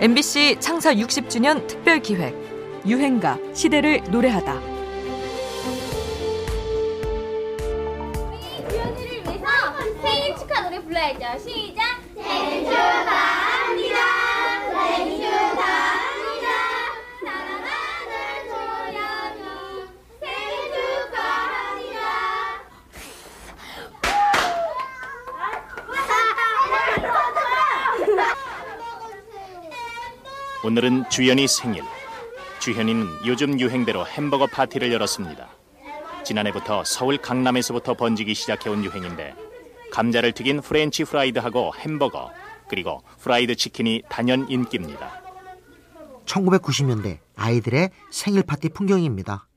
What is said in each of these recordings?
MBC 창사 60주년 특별 기획 유행가 시대를 노래하다. 주연이를 위해서 생일 축하 노래 불러야죠. 시작. 생일 축하 오늘은 주현이 생일. 주현이는 요즘 유행대로 햄버거 파티를 열었습니다. 지난해부터 서울 강남에서부터 번지기 시작해온 유행인데 감자를 튀긴 French fried하고 햄버거 그리고 프라이드 치킨이 단연 인기입니다. 1990년대 아이들의 생일 파티 풍경입니다.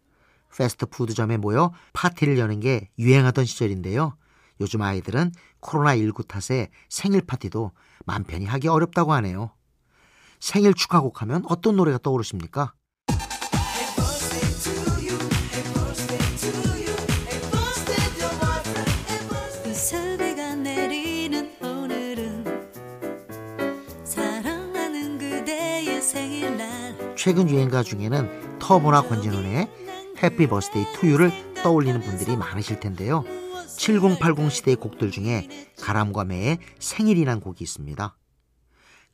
패스트푸드점에 모여 파티를 여는 게 유행하던 시절인데요. 요즘 아이들은 코로나19 탓에 생일 파티도 맘 편히 하기 어렵다고 하네요. 생일 축하곡 하면 어떤 노래가 떠오르십니까? 생일날 최근 유행가 중에는 터보나 권진원의 해피 버스데이 투유를 떠올리는 분들이 많으실 텐데요. 7080 시대의 곡들 중에 가람과 매의 생일이란 곡이 있습니다.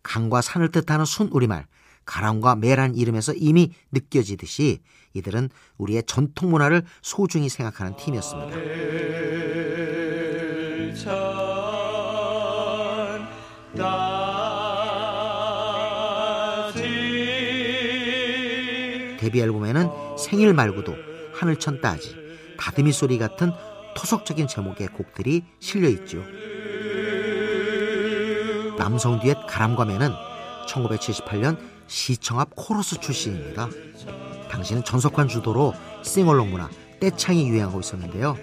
강과 산을 뜻하는 순 우리말 가람과 매란 이름에서 이미 느껴지듯이 이들은 우리의 전통 문화를 소중히 생각하는 팀이었습니다. 데뷔 앨범에는 생일 말고도 하늘천 따지, 다듬이 소리 같은 토속적인 제목의 곡들이 실려 있죠. 남성 듀엣 가람과 매는 1978년 시청 앞 코러스 출신입니다. 당시는 전석환 주도로 싱얼롱 문화 떼창이 유행하고 있었는데요.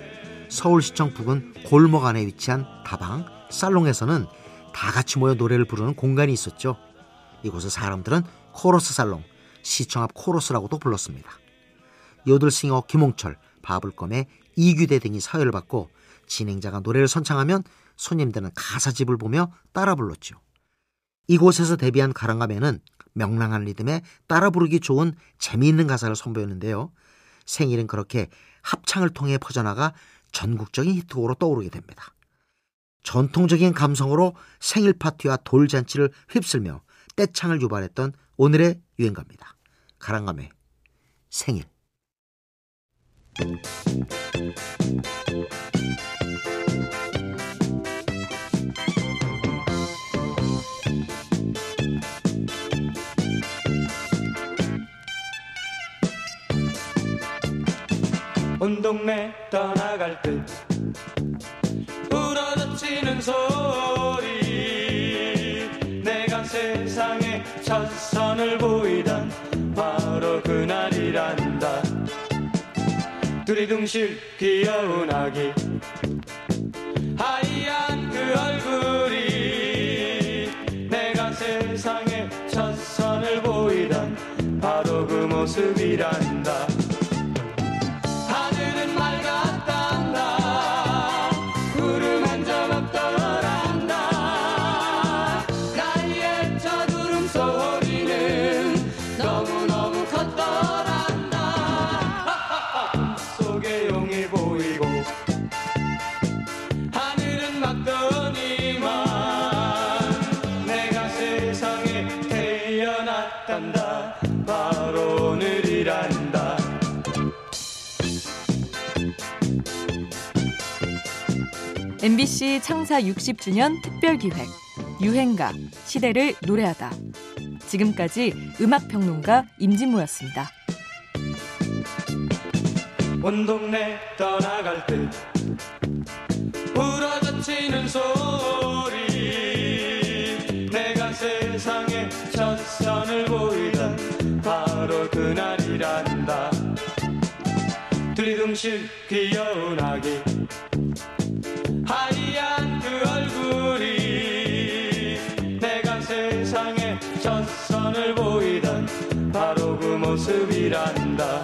서울시청 부근 골목 안에 위치한 다방 살롱에서는 다 같이 모여 노래를 부르는 공간이 있었죠. 이곳의 사람들은 코러스 살롱, 시청 앞 코러스라고도 불렀습니다. 요들싱어 김홍철, 바블껌의 이규대 등이 사회를 봤고 진행자가 노래를 선창하면 손님들은 가사집을 보며 따라 불렀죠. 이곳에서 데뷔한 가람과 뫼는 명랑한 리듬에 따라 부르기 좋은 재미있는 가사를 선보였는데요. 생일은 그렇게 합창을 통해 퍼져나가 전국적인 히트곡으로 떠오르게 됩니다. 전통적인 감성으로 생일 파티와 돌잔치를 휩쓸며 떼창을 유발했던 오늘의 유행가입니다. 가랑가매 생일 온 동네 떠나갈 듯 부러져치는 소리. 내가 세상에 첫 선을 보이던 바로 그날이란다 두리둥실 귀여운 아기. 하얀 그 얼굴이 내가 세상에 첫 선을 보이던 바로 그 모습이란 바로 오늘이란다 MBC 창사 60주년 특별 기획 유행가 시대를 노래하다. 지금까지 음악 평론가 임진모였습니다. 온 동네 떠나갈 듯 두리둥실 귀여운 아기. 하얀 그 얼굴이 내가 세상에 첫 선을 보이던 바로 그 모습이란다